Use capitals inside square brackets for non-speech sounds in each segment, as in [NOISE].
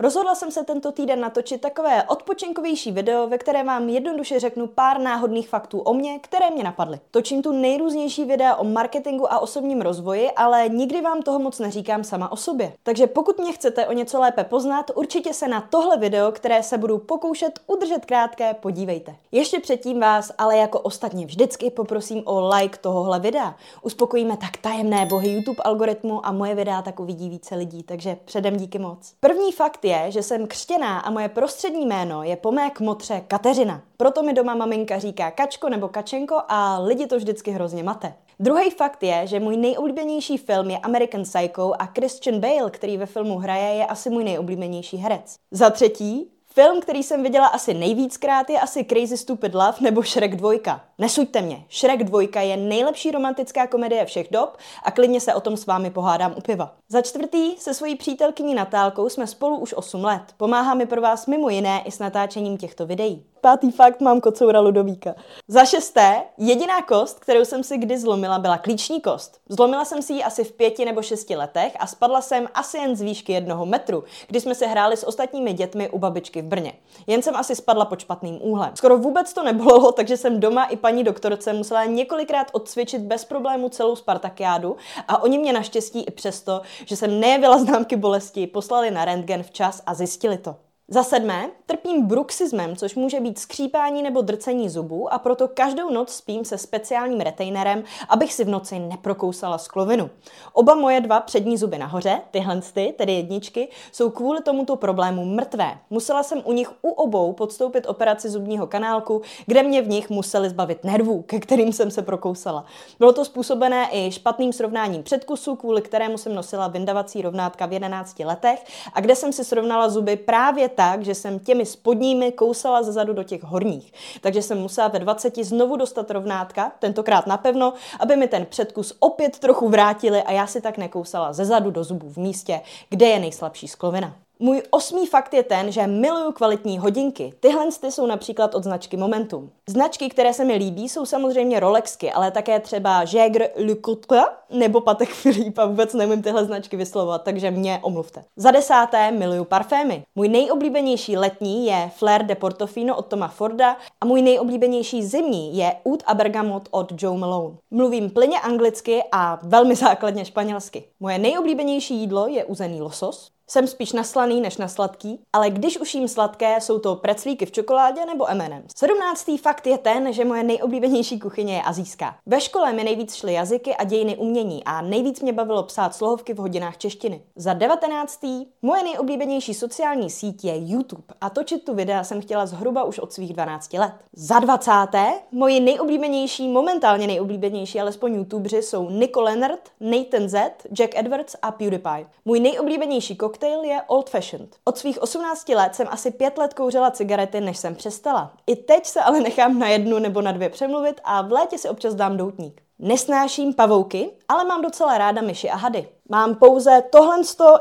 Rozhodla jsem se tento týden natočit takové odpočinkovější video, ve které vám jednoduše řeknu pár náhodných faktů o mě, které mě napadly. Točím tu nejrůznější videa o marketingu a osobním rozvoji, ale nikdy vám toho moc neříkám sama o sobě. Takže pokud mě chcete o něco lépe poznat, určitě se na tohle video, které se budu pokoušet udržet krátké, podívejte. Ještě předtím vás, ale jako ostatně vždycky poprosím o like tohohle videa. Uspokojíme tak tajemné bohy YouTube algoritmu a moje videa tak uvidí více lidí, takže předem díky moc. První fakt že jsem křtěná a moje prostřední jméno je po mé kmotře Kateřina. Proto mi doma maminka říká Kačko nebo Kačenko a lidi to vždycky hrozně mate. Druhý fakt je, že můj nejoblíbenější film je American Psycho a Christian Bale, který ve filmu hraje, je asi můj nejoblíbenější herec. Za třetí, Film, který jsem viděla asi nejvíckrát, je asi Crazy Stupid Love nebo Shrek 2. Nesuďte mě, Shrek 2 je nejlepší romantická komedie všech dob a klidně se o tom s vámi pohádám u piva. Za čtvrtý, se svojí přítelkyní Natálkou jsme spolu už 8 let. Pomáhá mi pro vás mimo jiné i s natáčením těchto videí. Pátý fakt, mám kocoura Ludovíka. Za šesté, jediná kost, kterou jsem si kdy zlomila, byla klíční kost. Zlomila jsem si ji asi v pěti nebo šesti letech a spadla jsem asi jen z výšky jednoho metru, kdy jsme se hráli s ostatními dětmi u babičky v Brně. Jen jsem asi spadla pod špatným úhlem. Skoro vůbec to nebolelo, [LAUGHS] takže jsem doma i paní doktorce musela několikrát odcvičit bez problému celou Spartakiádu a oni mě naštěstí i přesto, že jsem nejevila známky bolesti, poslali na rentgen včas a zjistili to. Za sedmé, trpím bruxismem, což může být skřípání nebo drcení zubů a proto každou noc spím se speciálním retainerem, abych si v noci neprokousala sklovinu. Oba moje dva přední zuby nahoře, tyhle ty, tedy jedničky, jsou kvůli tomuto problému mrtvé. Musela jsem u nich u obou podstoupit operaci zubního kanálku, kde mě v nich museli zbavit nervů, ke kterým jsem se prokousala. Bylo to způsobené i špatným srovnáním předkusu, kvůli kterému jsem nosila vyndavací rovnátka v 11 letech a kde jsem si srovnala zuby právě tak, že jsem těmi spodními kousala ze zadu do těch horních. Takže jsem musela ve 20 znovu dostat rovnátka, tentokrát napevno, aby mi ten předkus opět trochu vrátili a já si tak nekousala ze zadu do zubů v místě, kde je nejslabší sklovina. Můj osmý fakt je ten, že miluju kvalitní hodinky. Tyhle ty jsou například od značky Momentum. Značky, které se mi líbí, jsou samozřejmě Rolexky, ale také třeba Jaeger LeCoultre nebo Patek Philippe vůbec nevím tyhle značky vyslovovat, takže mě omluvte. Za desáté miluju parfémy. Můj nejoblíbenější letní je Flair de Portofino od Toma Forda a můj nejoblíbenější zimní je Oud a Bergamot od Joe Malone. Mluvím plně anglicky a velmi základně španělsky. Moje nejoblíbenější jídlo je uzený losos, jsem spíš na slaný než na sladký, ale když už jím sladké, jsou to preclíky v čokoládě nebo M&M's. Sedmnáctý fakt je ten, že moje nejoblíbenější kuchyně je azijská. Ve škole mi nejvíc šly jazyky a dějiny umění a nejvíc mě bavilo psát slohovky v hodinách češtiny. Za devatenáctý, moje nejoblíbenější sociální síť je YouTube a točit tu videa jsem chtěla zhruba už od svých 12 let. Za dvacáté, moji nejoblíbenější, momentálně nejoblíbenější alespoň YouTubeři jsou Nico Leonard, Nathan Z, Jack Edwards a PewDiePie. Můj nejoblíbenější koktejl koktejl je old fashioned. Od svých 18 let jsem asi pět let kouřila cigarety, než jsem přestala. I teď se ale nechám na jednu nebo na dvě přemluvit a v létě si občas dám doutník. Nesnáším pavouky, ale mám docela ráda myši a hady. Mám pouze tohle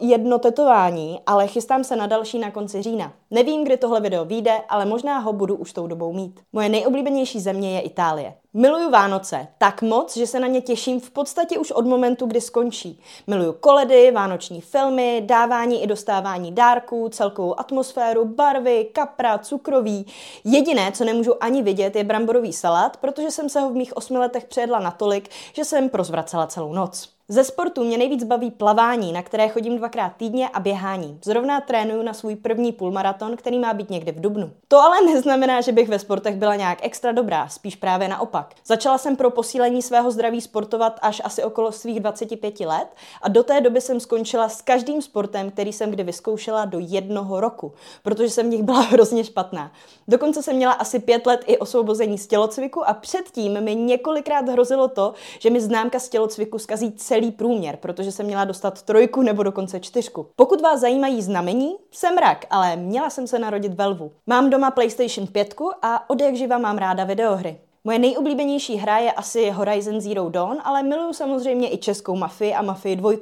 jedno tetování, ale chystám se na další na konci října. Nevím, kdy tohle video vyjde, ale možná ho budu už tou dobou mít. Moje nejoblíbenější země je Itálie. Miluju Vánoce tak moc, že se na ně těším v podstatě už od momentu, kdy skončí. Miluju koledy, vánoční filmy, dávání i dostávání dárků, celkovou atmosféru, barvy, kapra, cukroví. Jediné, co nemůžu ani vidět, je bramborový salát, protože jsem se ho v mých osmi letech přejedla natolik, že jsem prozvracela celou noc. Ze sportu mě nejvíc baví plavání, na které chodím dvakrát týdně a běhání. Zrovna trénuju na svůj první půlmaraton, který má být někdy v Dubnu. To ale neznamená, že bych ve sportech byla nějak extra dobrá, spíš právě naopak. Začala jsem pro posílení svého zdraví sportovat až asi okolo svých 25 let a do té doby jsem skončila s každým sportem, který jsem kdy vyzkoušela do jednoho roku, protože jsem v nich byla [LAUGHS] hrozně špatná. Dokonce jsem měla asi pět let i osvobození z tělocviku a předtím mi několikrát hrozilo to, že mi známka z tělocviku zkazí celý průměr, protože jsem měla dostat trojku nebo dokonce čtyřku. Pokud vás zajímají znamení, jsem rak, ale měla jsem se narodit ve lvu. Mám doma PlayStation 5 a od jak živa mám ráda videohry. Moje nejoblíbenější hra je asi Horizon Zero Dawn, ale miluju samozřejmě i českou Mafii a Mafii 2.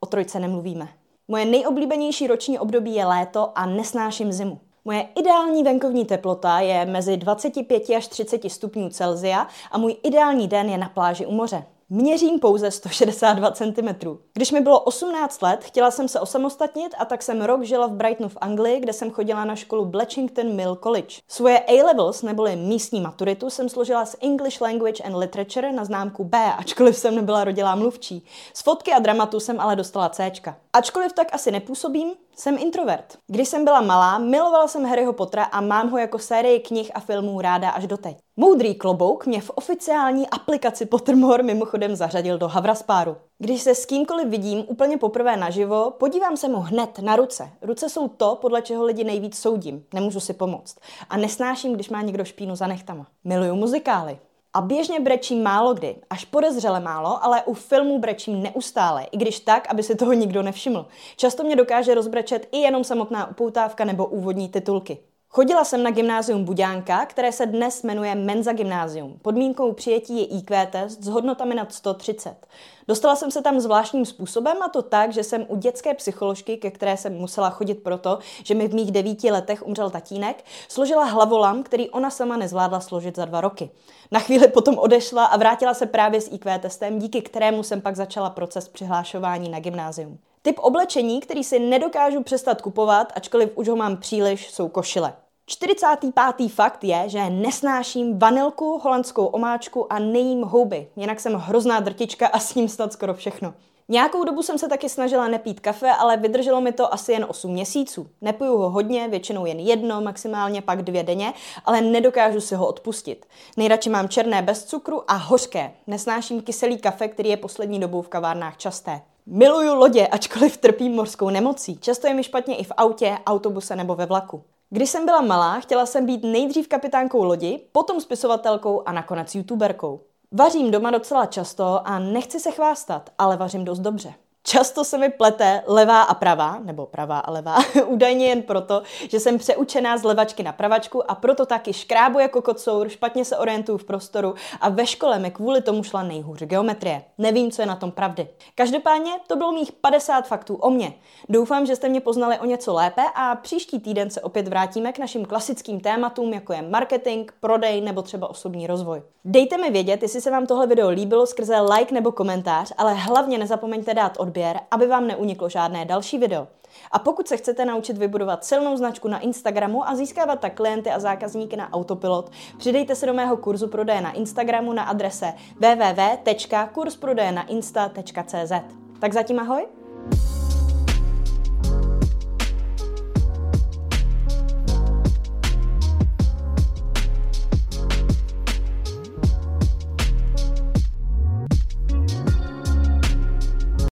O trojce nemluvíme. Moje nejoblíbenější roční období je léto a nesnáším zimu. Moje ideální venkovní teplota je mezi 25 až 30 stupňů Celzia a můj ideální den je na pláži u moře. Měřím pouze 162 cm. Když mi bylo 18 let, chtěla jsem se osamostatnit a tak jsem rok žila v Brightonu v Anglii, kde jsem chodila na školu Bletchington Mill College. Svoje A-levels neboli místní maturitu jsem složila z English Language and Literature na známku B, ačkoliv jsem nebyla rodilá mluvčí. Z fotky a dramatu jsem ale dostala C. Ačkoliv tak asi nepůsobím, jsem introvert. Když jsem byla malá, milovala jsem Harryho Pottera a mám ho jako sérii knih a filmů ráda až doteď. Moudrý klobouk mě v oficiální aplikaci Pottermore mimochodem zařadil do Havraspáru. Když se s kýmkoliv vidím úplně poprvé naživo, podívám se mu hned na ruce. Ruce jsou to, podle čeho lidi nejvíc soudím. Nemůžu si pomoct. A nesnáším, když má někdo špínu za nechtama. Miluju muzikály. A běžně brečím málo kdy, až podezřele málo, ale u filmů brečím neustále, i když tak, aby si toho nikdo nevšiml. Často mě dokáže rozbrečet i jenom samotná upoutávka nebo úvodní titulky. Chodila jsem na gymnázium Buďánka, které se dnes jmenuje Menza gymnázium. Podmínkou přijetí je IQ test s hodnotami nad 130. Dostala jsem se tam zvláštním způsobem a to tak, že jsem u dětské psycholožky, ke které jsem musela chodit proto, že mi v mých devíti letech umřel tatínek, složila hlavolam, který ona sama nezvládla složit za dva roky. Na chvíli potom odešla a vrátila se právě s IQ testem, díky kterému jsem pak začala proces přihlášování na gymnázium. Typ oblečení, který si nedokážu přestat kupovat, ačkoliv už ho mám příliš, jsou košile. 45. fakt je, že nesnáším vanilku, holandskou omáčku a nejím houby. Jinak jsem hrozná drtička a s ním snad skoro všechno. Nějakou dobu jsem se taky snažila nepít kafe, ale vydrželo mi to asi jen 8 měsíců. Nepiju ho hodně, většinou jen jedno, maximálně pak dvě denně, ale nedokážu si ho odpustit. Nejradši mám černé bez cukru a hořké. Nesnáším kyselý kafe, který je poslední dobou v kavárnách časté. Miluju lodě, ačkoliv trpím morskou nemocí. Často je mi špatně i v autě, autobuse nebo ve vlaku. Když jsem byla malá, chtěla jsem být nejdřív kapitánkou lodi, potom spisovatelkou a nakonec youtuberkou. Vařím doma docela často a nechci se chvástat, ale vařím dost dobře. Často se mi plete levá a pravá, nebo pravá a levá, [LAUGHS] údajně jen proto, že jsem přeučená z levačky na pravačku a proto taky škrábu jako kocour, špatně se orientuju v prostoru a ve škole mi kvůli tomu šla nejhůř geometrie. Nevím, co je na tom pravdy. Každopádně to bylo mých 50 faktů o mně. Doufám, že jste mě poznali o něco lépe a příští týden se opět vrátíme k našim klasickým tématům, jako je marketing, prodej nebo třeba osobní rozvoj. Dejte mi vědět, jestli se vám tohle video líbilo skrze like nebo komentář, ale hlavně nezapomeňte dát odběr odběr, aby vám neuniklo žádné další video. A pokud se chcete naučit vybudovat silnou značku na Instagramu a získávat tak klienty a zákazníky na autopilot, přidejte se do mého kurzu prodeje na Instagramu na adrese www.kursprodejenainsta.cz. Tak zatím ahoj